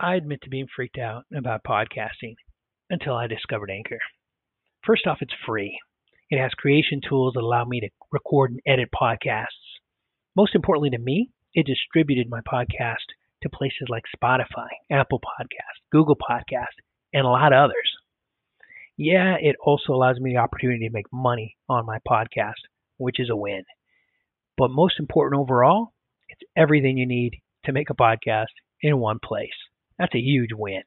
I admit to being freaked out about podcasting until I discovered Anchor. First off, it's free. It has creation tools that allow me to record and edit podcasts. Most importantly to me, it distributed my podcast to places like Spotify, Apple Podcast, Google Podcast, and a lot of others. Yeah, it also allows me the opportunity to make money on my podcast, which is a win. But most important overall, it's everything you need to make a podcast in one place. That's a huge win.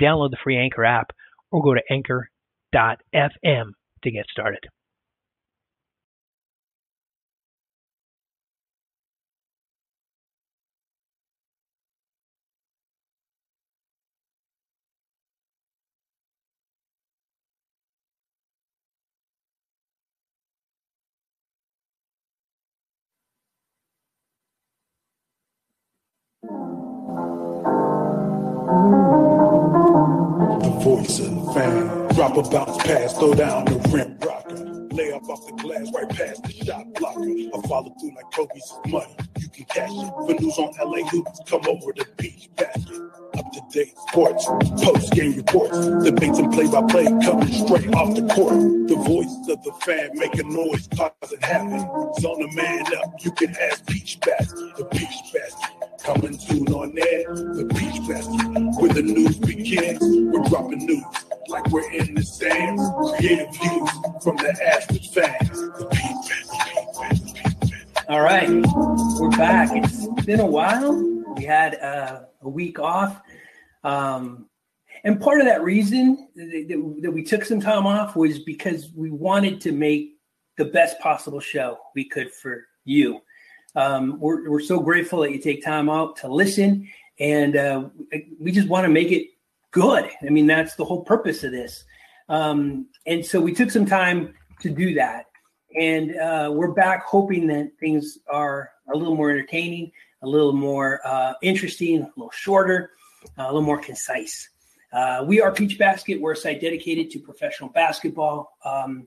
Download the free Anchor app or go to anchor.fm to get started. The voice of the fan. Drop a bounce pass, throw down the rim rocker. Lay up off the glass right past the shot blocker. I follow through like Kobe's money. You can cash it. For news on LA hoops, come over to Peach Basket. Up to date sports, post game reports, debates and play by play coming straight off the court. The voice of the fan making noise, causing havoc. Zone a man up, you can ask Peach Basket. The Peach Basket. Coming soon on air, the Peach Basket. Where the news begins, we're dropping news like we're in the stands. Creative views from the average fans. The Peach Basket. All right, we're back. It's been a while. We had uh, a week off. Um, and part of that reason that, that- that we took some time off was because we wanted to make the best possible show we could for you. Um, we're, we're so grateful that you take time out to listen, and uh, we just want to make it good. I mean, that's the whole purpose of this. Um, and so we took some time to do that. And uh, we're back hoping that things are a little more entertaining, a little more uh, interesting, a little shorter, uh, a little more concise. Uh, we are Peach Basket. We're a site dedicated to professional basketball. Um,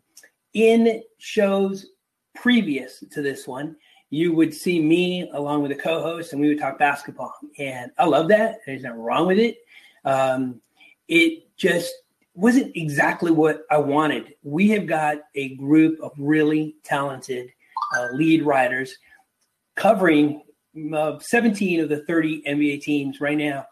in shows previous to this one, you would see me along with a co-host, and we would talk basketball. And I love that. There's nothing wrong with it. Um, it just wasn't exactly what I wanted. We have got a group of really talented uh, lead writers covering uh, 17 of the 30 NBA teams right now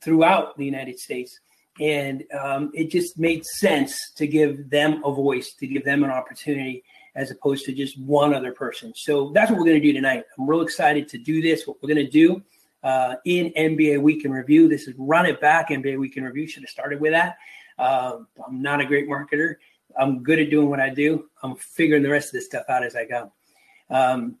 throughout the United States. And um, it just made sense to give them a voice, to give them an opportunity, as opposed to just one other person. So that's what we're going to do tonight. I'm real excited to do this. What we're going to do uh, in NBA Week in Review. This is Run It Back NBA Week in Review. Should have started with that. Um, I'm not a great marketer. I'm good at doing what I do. I'm figuring the rest of this stuff out as I go. Um,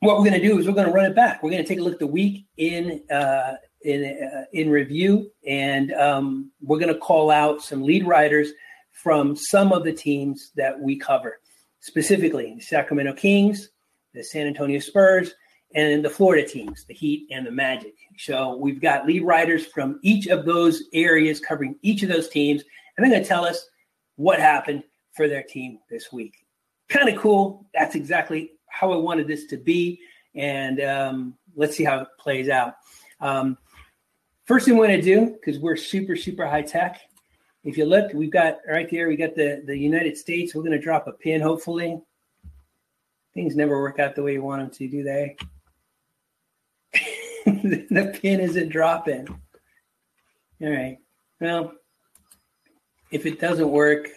what we're going to do is we're going to run it back. We're going to take a look at the week in uh, in uh, in review, and um, we're going to call out some lead writers from some of the teams that we cover, specifically the Sacramento Kings, the San Antonio Spurs, and the Florida teams, the Heat and the Magic. So we've got lead writers from each of those areas covering each of those teams, and they're going to tell us what happened for their team this week. Kind of cool. That's exactly how I wanted this to be, and um, let's see how it plays out. Um, first thing we're going to do, because we're super super high tech. If you look, we've got right there. We got the the United States. We're going to drop a pin. Hopefully, things never work out the way you want them to, do they? the pin isn't dropping. All right. Well, if it doesn't work,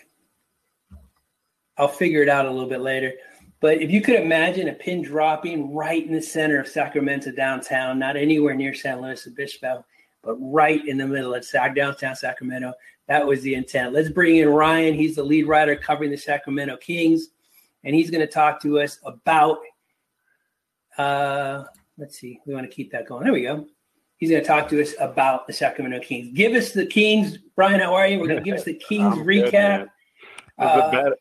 I'll figure it out a little bit later. But if you could imagine a pin dropping right in the center of Sacramento downtown, not anywhere near San Luis Obispo, but right in the middle of Sac downtown Sacramento, that was the intent. Let's bring in Ryan. He's the lead writer covering the Sacramento Kings, and he's going to talk to us about. Uh, let's see, we want to keep that going. There we go. He's going to talk to us about the Sacramento Kings. Give us the Kings, Brian. How are you? We're going to give us the Kings I'm good, recap. Uh?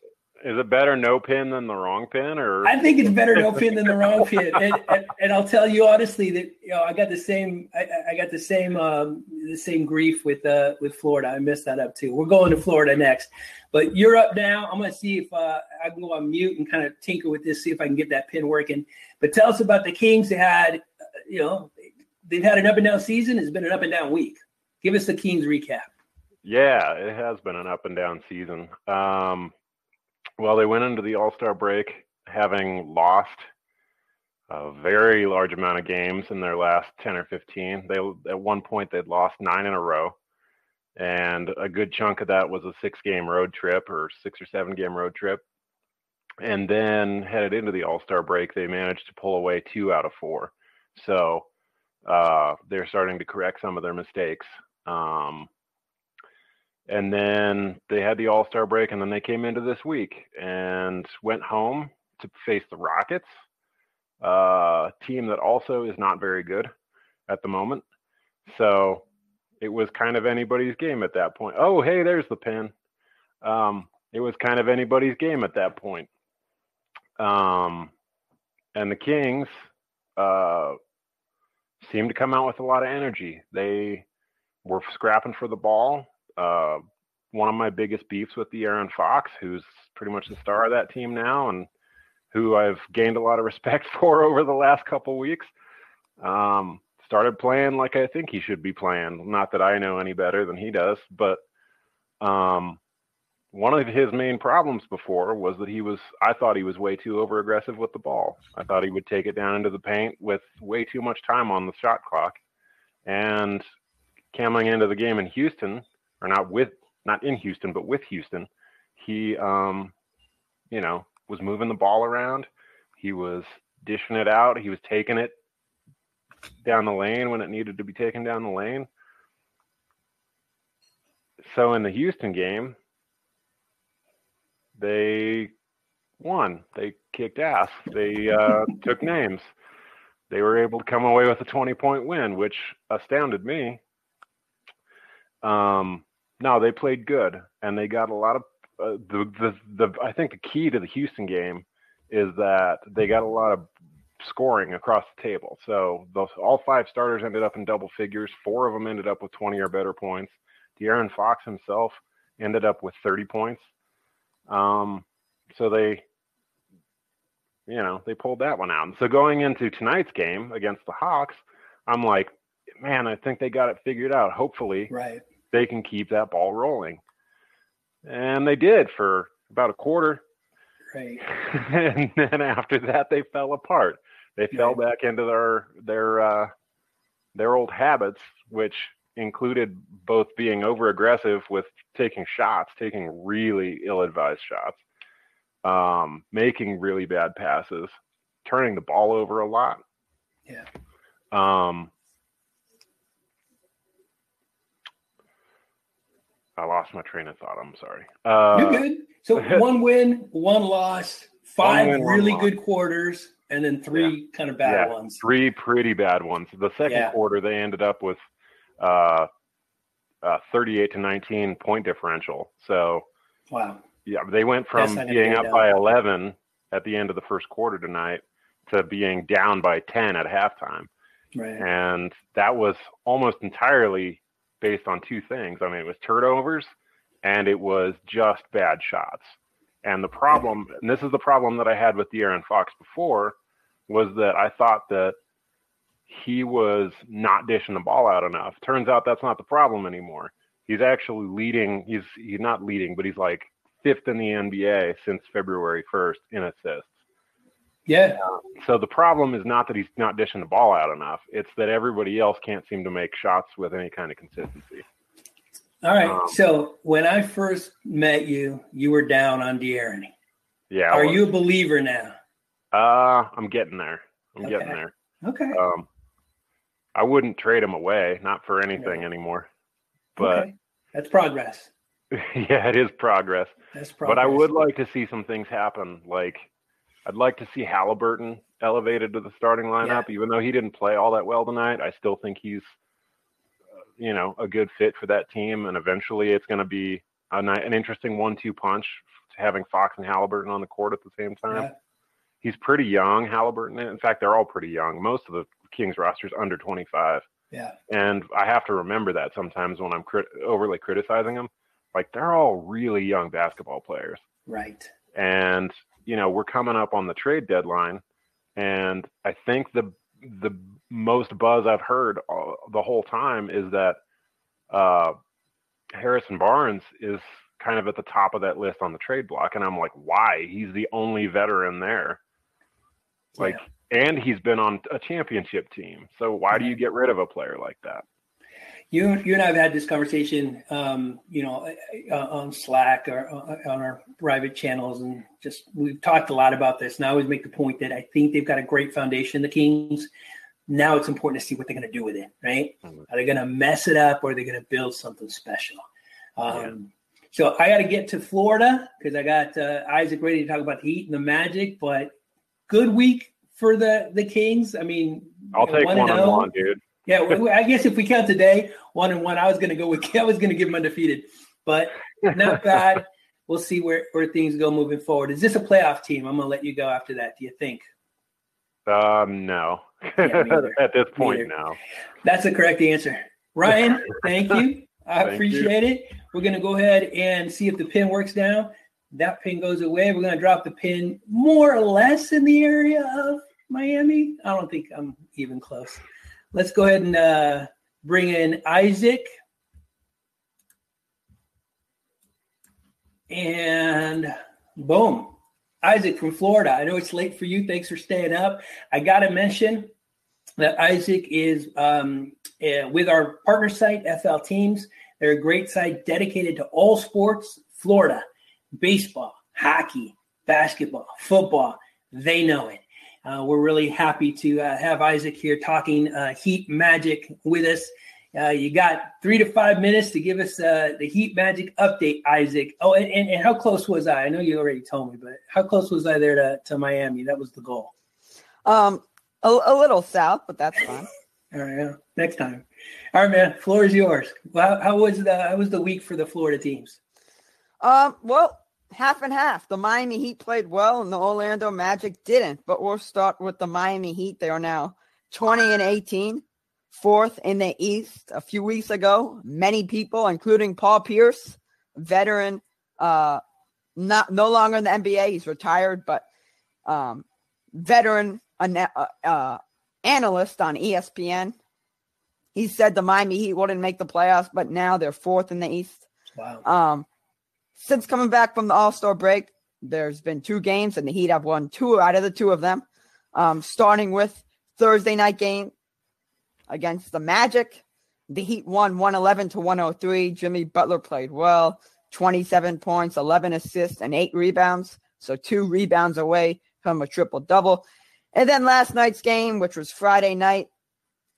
Is it better no pin than the wrong pin, or I think it's better no pin than the wrong pin, and, and, and I'll tell you honestly that you know I got the same I, I got the same um, the same grief with uh, with Florida. I messed that up too. We're going to Florida next, but you're up now. I'm going to see if uh, I can go on mute and kind of tinker with this, see if I can get that pin working. But tell us about the Kings. They had uh, you know they've had an up and down season. It's been an up and down week. Give us the Kings recap. Yeah, it has been an up and down season. Um, well, they went into the All Star break having lost a very large amount of games in their last 10 or 15. They at one point they'd lost nine in a row, and a good chunk of that was a six-game road trip or six or seven-game road trip. And then headed into the All Star break, they managed to pull away two out of four. So uh, they're starting to correct some of their mistakes. Um, and then they had the All Star break, and then they came into this week and went home to face the Rockets, uh, team that also is not very good at the moment. So it was kind of anybody's game at that point. Oh, hey, there's the pin. Um, it was kind of anybody's game at that point. Um, and the Kings uh, seemed to come out with a lot of energy. They were scrapping for the ball. Uh, one of my biggest beefs with De'Aaron Fox, who's pretty much the star of that team now, and who I've gained a lot of respect for over the last couple weeks. Um, started playing like I think he should be playing. Not that I know any better than he does, but um, one of his main problems before was that he was I thought he was way too over aggressive with the ball. I thought he would take it down into the paint with way too much time on the shot clock. And coming into the game in Houston, or not with not in Houston, but with Houston, he um, you know, was moving the ball around. He was dishing it out. He was taking it down the lane when it needed to be taken down the lane. So in the Houston game, they won. They kicked ass. They uh, took names. They were able to come away with a 20 point win, which astounded me. Um, no, they played good, and they got a lot of uh, the, the the I think the key to the Houston game is that they got a lot of scoring across the table. So those all five starters ended up in double figures. Four of them ended up with 20 or better points. De'Aaron Fox himself ended up with 30 points. Um, so they, you know, they pulled that one out. And so going into tonight's game against the Hawks, I'm like, man, I think they got it figured out. Hopefully, right. They can keep that ball rolling. And they did for about a quarter. Right. and then after that, they fell apart. They fell back into their their uh, their old habits, which included both being over aggressive with taking shots, taking really ill advised shots, um, making really bad passes, turning the ball over a lot. Yeah. Um, I lost my train of thought. I'm sorry. Uh, You're good. So one win, one loss, five win, one really loss. good quarters, and then three kind of bad Yeah, ones. Three pretty bad ones. The second Yeah. quarter, they ended up with uh, uh, 38 to 19 point differential. So Wow. yeah, they went from being up down. by 11 at the end of the first quarter tonight to being down by 10 at halftime. Right. And that was almost entirely based on two things. I mean, it was turnovers and it was just bad shots. And the problem, and this is the problem that I had with De'Aaron Fox before, was that I thought that he was not dishing the ball out enough. Turns out that's not the problem anymore. He's actually leading. He's he's not leading, but he's like fifth in the NBA since February 1st in assists. Yeah. So the problem is not that he's not dishing the ball out enough. It's that everybody else can't seem to make shots with any kind of consistency. All right. Um, so when I first met you, you were down on De'Aaron. Yeah. Are you a believer now? Uh, I'm getting there. I'm Okay. getting there. Okay. Um, I wouldn't trade him away, not for anything anymore. But okay. That's progress. yeah, it is progress. That's progress. But I would like to see some things happen. Like, I'd like to see Halliburton elevated to the starting lineup, even though he didn't play all that well tonight. I still think he's, uh, you know, a good fit for that team. And eventually, it's going to be a, an interesting one-two punch having Fox and Halliburton on the court at the same time. Yeah. He's pretty young, Halliburton. In fact, they're all pretty young. Most of the Kings roster's under 25. Yeah. And I have to remember that sometimes when I'm crit- overly criticizing them. Like, they're all really young basketball players Right. and you know we're coming up on the trade deadline and i think the the most buzz i've heard all, the whole time is that uh, Harrison Barnes is kind of at the top of that list on the trade block, and I'm like, why? He's the only veteran there. Like, yeah. and he's been on a championship team. So why do you get rid of a player like that? You, you and I have had this conversation, um, you know, uh, on Slack or uh, on our private channels, and just we've talked a lot about this. And I always make the point that I think they've got a great foundation, the Kings. Now it's important to see what they're going to do with it, right? Mm-hmm. Are they going to mess it up or are they going to build something special? Um, yeah. So I got to get to Florida because I got uh, Isaac ready to talk about the Heat and the Magic. But good week for the the Kings. I mean, I'll take one, and oh. one, dude. Yeah, I guess if we count today, one and one, I was going to go with I was going to give them undefeated, but not bad. We'll see where where things go moving forward. Is this a playoff team? I'm going to let you go after that. Do you think? Um, no. Yeah, At this point, no. That's the correct answer. Ryan, thank you. I thank appreciate you. it. We're going to go ahead and see if the pin works now. That pin goes away. We're going to drop the pin more or less in the area of Miami. I don't think I'm even close. Let's go ahead and uh, bring in Isaac. And boom, Isaac from Florida. I know it's late for you. Thanks for staying up. I got to mention that Isaac is um, uh, with our partner site, FL Teams. They're a great site dedicated to all sports, Florida, baseball, hockey, basketball, football. They know it. Uh, we're really happy to uh, have Isaac here talking uh, Heat Magic with us. Uh, you got three to five minutes to give us uh, the Heat Magic update, Isaac. Oh, and, and, and, how close was I? I know you already told me, but how close was I there to, to Miami? That was the goal. Um, a, a little south, but that's fine. All right, yeah. next time. All right, man. Floor is yours. Well, how, how was the how was the week for the Florida teams? Um, well, half and half. The Miami Heat played well, and the Orlando Magic didn't. But we'll start with the Miami Heat. They are now twenty and eighteen, fourth in the East. A few weeks ago, many people, including Paul Pierce, veteran, uh, not no longer in the NBA. He's retired, but um, veteran uh, uh, analyst on ESPN. He said the Miami Heat wouldn't make the playoffs, but now they're fourth in the East. Wow. Um, since coming back from the All Star break, there's been two games, and the Heat have won two out of the two of them. Um, starting with Thursday night game against the Magic, the Heat won 111 to 103. Jimmy Butler played well, 27 points, 11 assists, and eight rebounds. So two rebounds away from a triple double. And then last night's game, which was Friday night,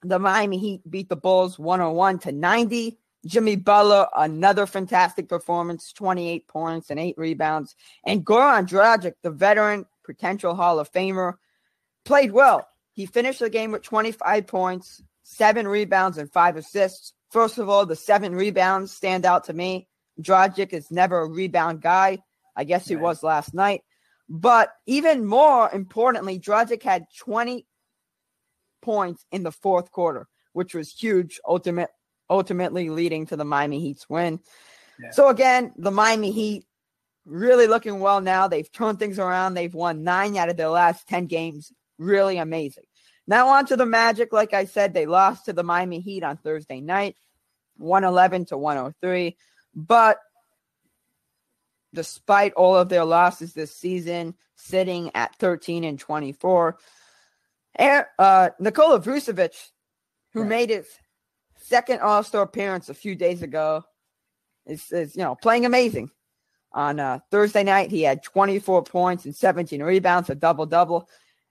the Miami Heat beat the Bulls 101 to 90. Jimmy Butler, another fantastic performance, 28 points and eight rebounds. And Goran Dragic, the veteran potential Hall of Famer, played well. He finished the game with 25 points, seven rebounds, and five assists. First of all, the seven rebounds stand out to me. Dragic is never a rebound guy. I guess he right. was last night. But even more importantly, Dragic had 20 points in the fourth quarter, which was huge, ultimate, ultimately leading to the Miami Heat's win. Yeah. So again, the Miami Heat really looking well now. They've turned things around. They've won nine out of their last 10 games. Really amazing. Now on to the Magic. Like I said, they lost to the Miami Heat on Thursday night, 111 to 103. But despite all of their losses this season, sitting at 13 and 24. And, uh, Nikola Vucevic, who right. made his second All Star appearance a few days ago, is, is you know playing amazing. On uh, Thursday night, he had 24 points and 17 rebounds, a double double.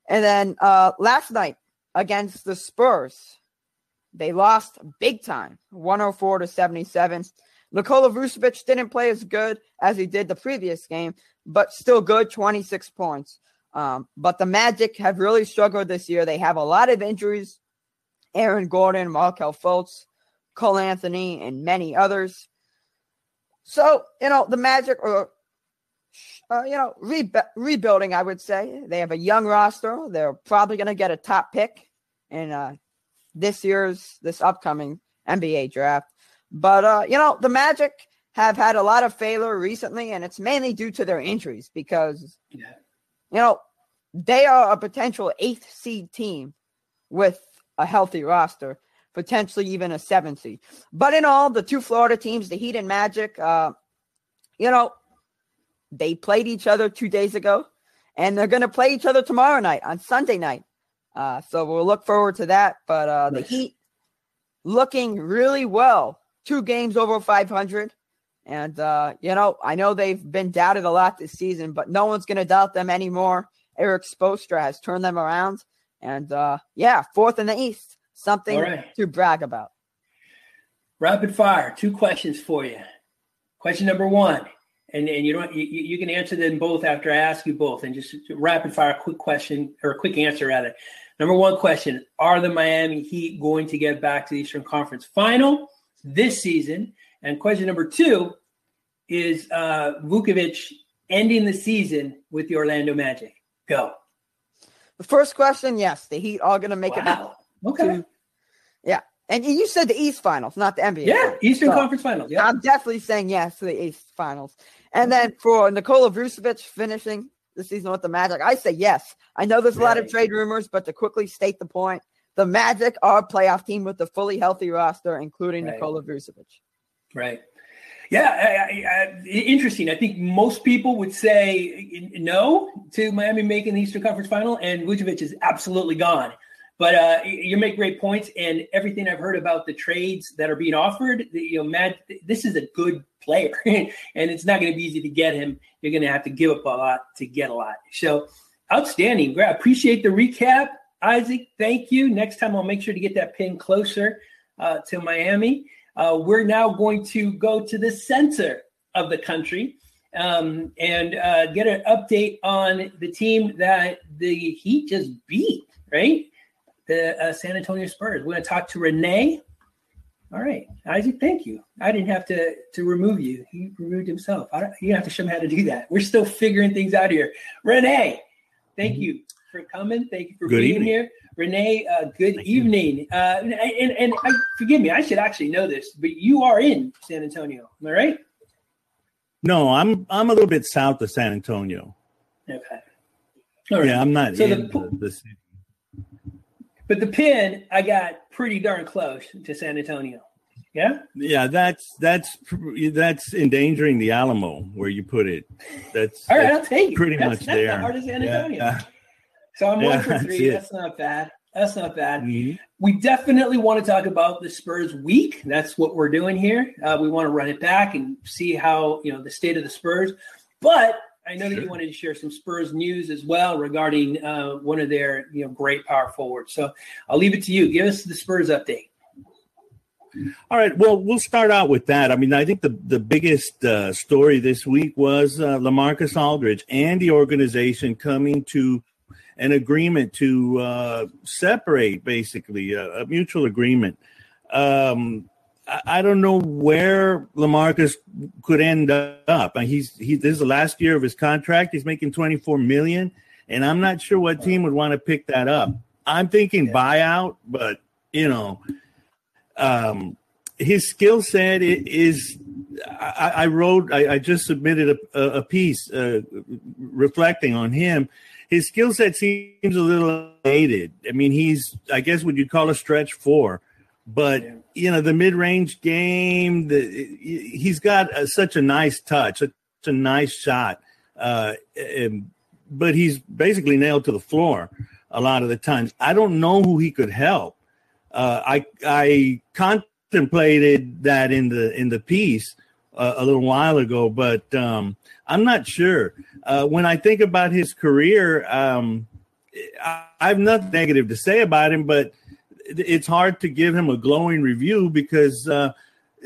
And then uh, last night against the Spurs, they lost big time, 104 to 77. Nikola Vucevic didn't play as good as he did the previous game, but still good, 26 points. Um, but the Magic have really struggled this year. They have a lot of injuries. Aaron Gordon, Markelle Fultz, Cole Anthony, and many others. So, you know, the Magic are, uh, you know, re- rebuilding, I would say. They have a young roster. They're probably going to get a top pick in uh, this year's, this upcoming NBA draft. But uh, you know, the Magic have had a lot of failure recently, and it's mainly due to their injuries because you know they are a potential eighth seed team with a healthy roster. Potentially even a seven seed. But in all, the two Florida teams, the Heat and Magic, uh, you know, they played each other two days ago, and they're going to play each other tomorrow night on Sunday night. Uh, so we'll look forward to that. But uh, the Heat looking really well, two games over 500. And, uh, you know, I know they've been doubted a lot this season, but no one's going to doubt them anymore. Erik Spoelstra has turned them around. And, uh, yeah, fourth in the East, something right. to brag about. Rapid fire, two questions for you. Question number one, and, and you don't you, you can answer them both after I ask you both, and just rapid fire, quick question or a quick answer rather. Number one question: Are the Miami Heat going to get back to the Eastern Conference Final this season? And question number two is uh, Vucevic ending the season with the Orlando Magic? Go. The first question, yes, the Heat are going to make wow. it back. Okay. To, yeah, and you said the East Finals, not the NBA. Yeah, finals. Eastern so Conference Finals. Yeah, I'm definitely saying yes to the East Finals. And then for Nikola Vucevic finishing the season with the Magic, I say yes. I know there's a lot of trade rumors, but to quickly state the point, the Magic are a playoff team with a fully healthy roster, including right. Nikola Vucevic. Right. Yeah, I, I, interesting. I think most people would say no to Miami making the Eastern Conference Final, and Vucevic is absolutely gone. But uh, you make great points, and everything I've heard about the trades that are being offered, you know, Matt, this is a good player, and it's not going to be easy to get him. You're going to have to give up a lot to get a lot. So, outstanding. I appreciate the recap, Isaac. Thank you. Next time, I'll make sure to get that pin closer uh, to Miami. Uh, we're now going to go to the center of the country um, and uh, get an update on the team that the Heat just beat, right? The uh, San Antonio Spurs. We're going to talk to Renee. All right, Isaac, thank you. I didn't have to to remove you. He removed himself. I don't, you have to show me how to do that. We're still figuring things out here. Renee, thank mm-hmm. you for coming. Thank you for Good being evening. here. Renee, uh, good Thank evening. Uh, and, and, and I, forgive me, I should actually know this, but you are in San Antonio. Am I right? No, I'm I'm a little bit south of San Antonio. Okay. Yeah, I'm not so in the, the, the city. But the pin, I got pretty darn close to San Antonio. Yeah. Yeah, that's that's that's endangering the Alamo where you put it. That's all right. I'll take pretty that's, much that's there. Of San Antonio. Yeah. So I'm yeah, one for three. That's, that's not bad. That's not bad. Mm-hmm. We definitely want to talk about the Spurs week. That's what we're doing here. Uh, we want to run it back and see how you know the state of the Spurs. But I know sure. that you wanted to share some Spurs news as well regarding uh, one of their you know great power forwards. So I'll leave it to you. Give us the Spurs update. All right. Well, we'll start out with that. I mean, I think the the biggest uh, story this week was uh, LaMarcus Aldridge and the organization coming to an agreement to uh, separate, basically a, a mutual agreement. Um, I, don't know where LaMarcus could end up. He's he this is the last year of his contract. He's making twenty four million, and I'm not sure what team would want to pick that up. I'm thinking buyout, but you know, um, his skill set is. I, I wrote. I, I, just submitted a, a piece uh, reflecting on him his skill set seems a little dated. I mean, he's I guess what you'd call a stretch four, but yeah. you know the mid range game. The, he's got a, such a nice touch, such a nice shot, uh, and, but he's basically nailed to the floor a lot of the times. I don't know who he could help. Uh, I I contemplated that in the in the piece uh, a little while ago, but um, I'm not sure. Uh, when I think about his career, um, I, I have nothing negative to say about him, but it's hard to give him a glowing review because uh,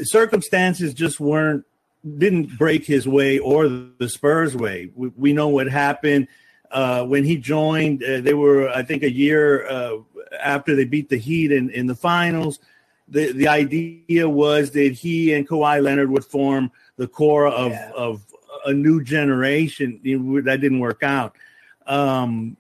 circumstances just weren't didn't break his way or the Spurs way. We, we know what happened uh, when he joined. Uh, they were, I think, a year uh, after they beat the Heat in, in the finals. The the idea was that he and Kawhi Leonard would form the core of yeah. of a new generation. That didn't work out. Um,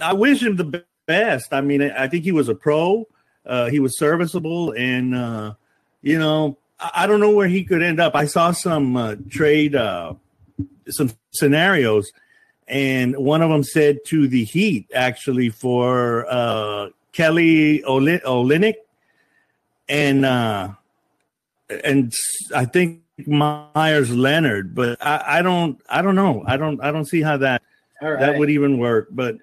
I wish him the best. I mean, I think he was a pro. Uh, he was serviceable, and uh, you know, I, don't know where he could end up. I saw some uh, trade, uh, some scenarios, and one of them said to the Heat actually for uh, Kelly Olynyk and uh, and I think Meyers Leonard, but I, I don't I don't know. I don't I don't see how that that would even work. But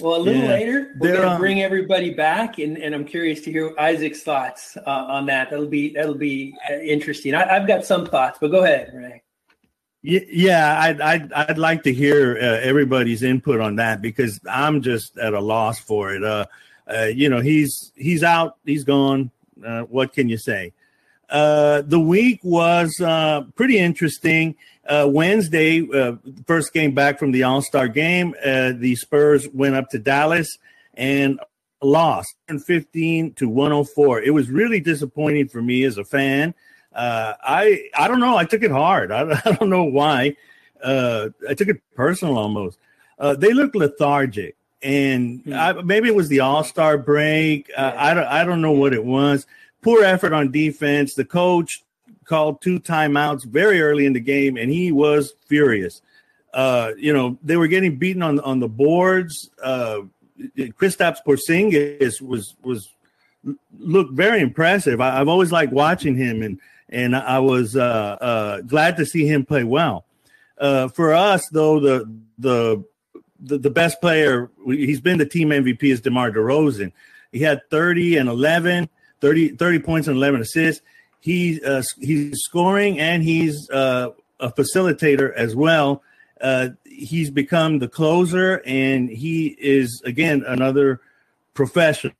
Well, a little Yeah. later, we're going to um, bring everybody back, and, and I'm curious to hear Isaac's thoughts uh, on that. That'll be that'll be uh, interesting. I, I've got some thoughts, but go ahead, Ray. yeah, I'd I'd, I'd like to hear uh, everybody's input on that because I'm just at a loss for it. Uh, uh, you know, he's he's out, he's gone. Uh, what can you say? Uh, the week was uh, pretty interesting. Uh, Wednesday, uh, first game back from the All Star game, uh, the Spurs went up to Dallas and lost 15 to 104. It was really disappointing for me as a fan. Uh, I I don't know. I took it hard. I, I don't know why. Uh, I took it personal almost. Uh, they looked lethargic, and Hmm. I, maybe it was the All Star break. Uh, I don't I don't know what it was. Poor effort on defense. The coach called two timeouts very early in the game, and he was furious. Uh, you know, they were getting beaten on on the boards. Uh, Kristaps Porzingis was was looked very impressive. I, I've always liked watching him, and and I was uh, uh, glad to see him play well. Uh, for us, though, the the the, the best player he's been the team MVP is DeMar DeRozan. He had 30 and 11, 30, 30 points and 11 assists. He uh, he's scoring and he's uh, a facilitator as well. Uh, he's become the closer, and he is again another professional.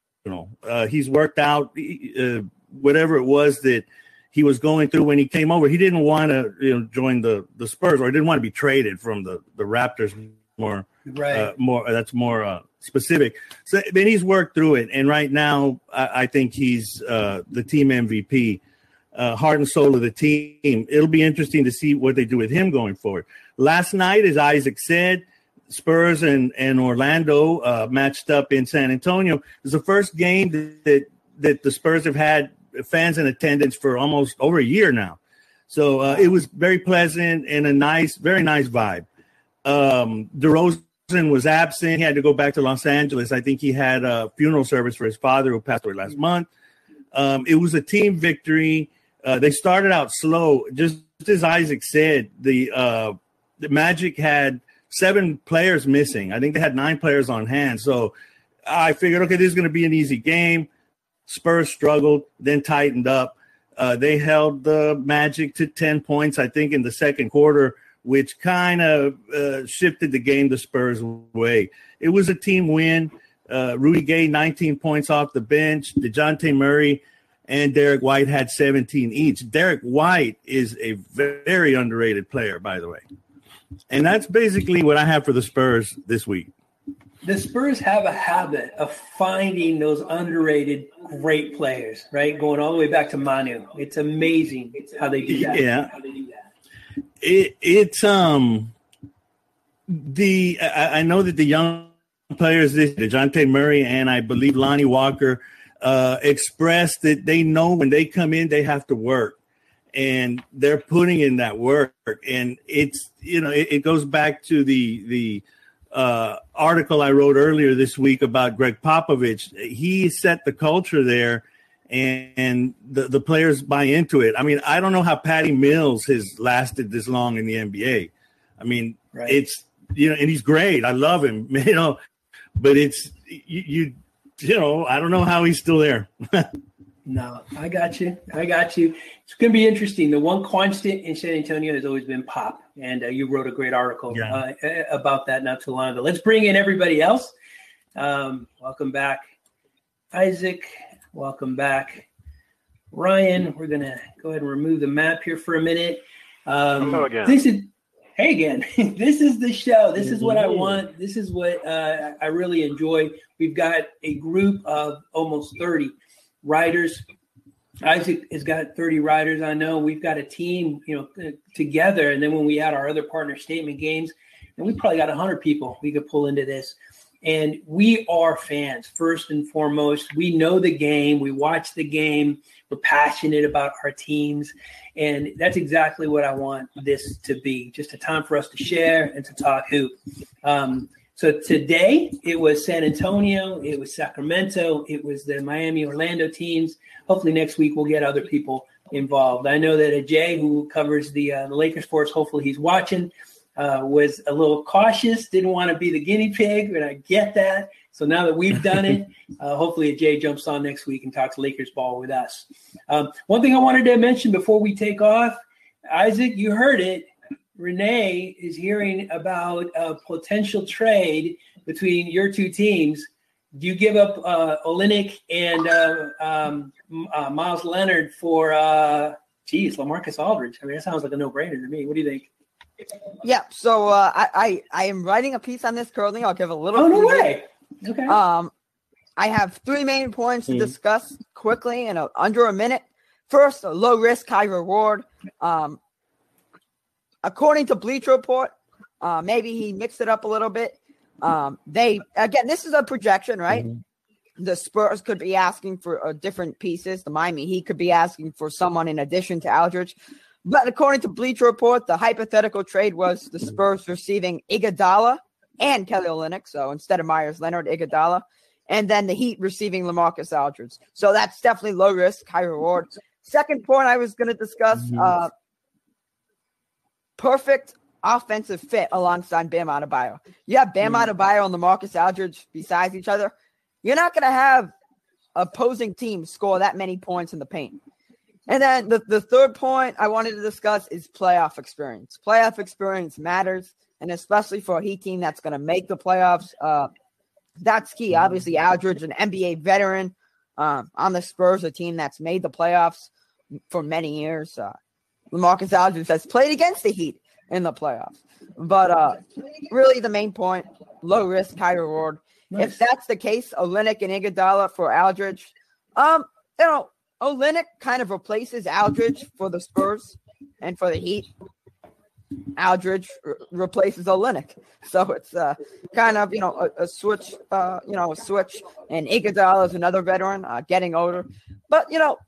Uh, he's worked out uh, whatever it was that he was going through when he came over. He didn't want to you know join the the Spurs, or he didn't want to be traded from the the Raptors. More Right. uh, more that's more uh, specific. So then he's worked through it, and right now I, I think he's uh, the team MVP, uh, heart and soul of the team. It'll be interesting to see what they do with him going forward. Last night, as Isaac said, Spurs and and Orlando uh, matched up in San Antonio. It was the first game that, that that the Spurs have had fans in attendance for almost over a year now. So uh, it was very pleasant and a nice, very nice vibe. Um, DeRozan was absent. He had to go back to Los Angeles. I think he had a funeral service for his father who passed away last month. Um, it was a team victory. Uh, they started out slow, just as Isaac said. The uh, the Magic had seven players missing. I think they had nine players on hand. So I figured, okay, this is going to be an easy game. Spurs struggled, then tightened up. Uh, they held the Magic to 10 points, I think, in the second quarter, which kind of uh, shifted the game the Spurs' way. It was a team win. Uh, Rudy Gay, 19 points off the bench. Dejounte Murray and Derrick White had 17 each. Derrick White is a very underrated player, by the way. And that's basically what I have for the Spurs this week. the Spurs have a habit of finding those underrated great players, right? Going all the way back to Manu. It's amazing how they do that. Yeah. How they do that. It, it's um the I, I know that the young players, this Dejounte Murray and I believe Lonnie Walker, uh, expressed that they know when they come in they have to work, and they're putting in that work. And it's you know it, it goes back to the the uh, article I wrote earlier this week about Gregg Popovich. He set the culture there, and, and the, the players buy into it. I mean, I don't know how Patty Mills has lasted this long in the NBA. I mean, Right. it's you know, and he's great. I love him, you know, but it's you, you, you know, I don't know how he's still there. No, I got you. I got you. It's going to be interesting. The one constant in San Antonio has always been pop, and uh, you wrote a great article Yeah. uh, about that not too long ago. Let's bring in everybody else. Um, welcome back, Isaac. Welcome back, Ryan. We're going to go ahead and remove the map here for a minute. Um, Hello again. This is hey again. this is the show. This is what I want. This is what uh, I really enjoy. We've got a group of almost thirty writers. Isaac has got 30 writers. I know we've got a team, you know, uh, together. And then when we add our other partner statement games, and we probably got 100 people we could pull into this. And we are fans first and foremost. We know the game. We watch the game. We're passionate about our teams. And that's exactly what I want this to be just a time for us to share and to talk hoop. Um, So today it was San Antonio, it was Sacramento, it was the Miami Orlando teams. Hopefully next week we'll get other people involved. I know that Jay, who covers the, uh, the Lakers for us, hopefully he's watching, uh, was a little cautious, didn't want to be the guinea pig, and I get that. So now that we've done it, uh, hopefully Jay jumps on next week and talks Lakers ball with us. Um, one thing I wanted to mention before we take off, Isaac, you heard it. Renee is hearing about a potential trade between your two teams. Do you give up uh, Olynyk and uh, um, uh, Meyers Leonard for, uh, geez, LaMarcus Aldridge? I mean, that sounds like a no-brainer to me. What do you think? Yeah, so uh, I, I I am writing a piece on this currently. I'll give a little. Oh no way! Okay. Um, I have three main points to Mhm. discuss quickly in a, under a minute. First, a low risk, high reward. Um, according to Bleacher Report, uh, maybe he mixed it up a little bit. Um, they again, this is a projection, right? The Spurs could be asking for uh, different pieces. The Miami Heat could be asking for someone in addition to Aldridge. But according to Bleacher Report, the hypothetical trade was the Spurs receiving Iguodala and Kelly Olynyk. So instead of Meyers Leonard, Iguodala, and then the Heat receiving LaMarcus Aldridge. So that's definitely low risk, high reward. Second point I was going to discuss: uh, perfect offensive fit alongside Bam Adebayo. You have Bam Adebayo and LaMarcus Aldridge besides each other. You're not going to have opposing teams score that many points in the paint. And then the, the third point I wanted to discuss is playoff experience. Playoff experience matters, and especially for a Heat team that's going to make the playoffs. Uh, that's key. Obviously, Aldridge, an NBA veteran um, on the Spurs, a team that's made the playoffs for many years. Uh, LaMarcus Aldridge has played against the Heat in the playoffs. But uh, really, the main point: low risk, high reward. If that's the case, Olynyk and Iguodala for Aldridge. Um, you know, Olynyk kind of replaces Aldridge for the Spurs and for the Heat. Aldridge re- replaces Olynyk, so it's uh, kind of you know a, a switch, uh, you know, a switch. And Iguodala is another veteran, uh, getting older, but you know,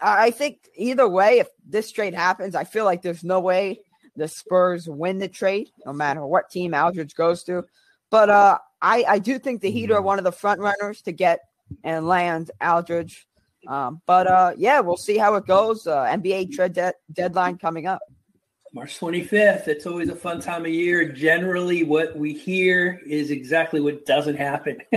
I think either way, if this trade happens, I feel like there's no way the Spurs win the trade, no matter what team Aldridge goes to. But uh, I, I do think the Heat are one of the front runners to get and land Aldridge. Um, but uh, yeah, we'll see how it goes. Uh, NBA trade de- deadline coming up. March 25th. It's always a fun time of year. Generally, what we hear is exactly what doesn't happen.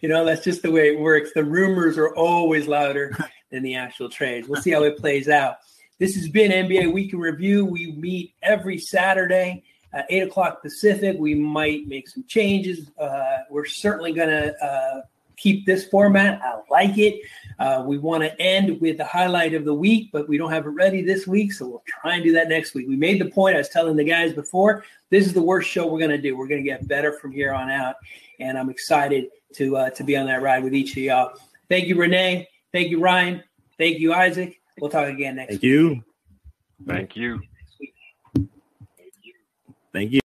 you know, that's just the way it works. The rumors are always louder than the actual trades. We'll see how it plays out. This has been NBA Week in Review. We meet every Saturday at 8 o'clock Pacific. We might make some changes. Uh, we're certainly going to uh, keep this format. I like it. Uh, we want to end with the highlight of the week, but we don't have it ready this week, so we'll try and do that next week. We made the point. I was telling the guys before. This is the worst show we're going to do. We're going to get better from here on out, and I'm excited to uh, to be on that ride with each of y'all. Thank you, Renee. Thank you, Ryan. Thank you, Isaac. We'll talk again next Thank week. you. Thank you. Thank you.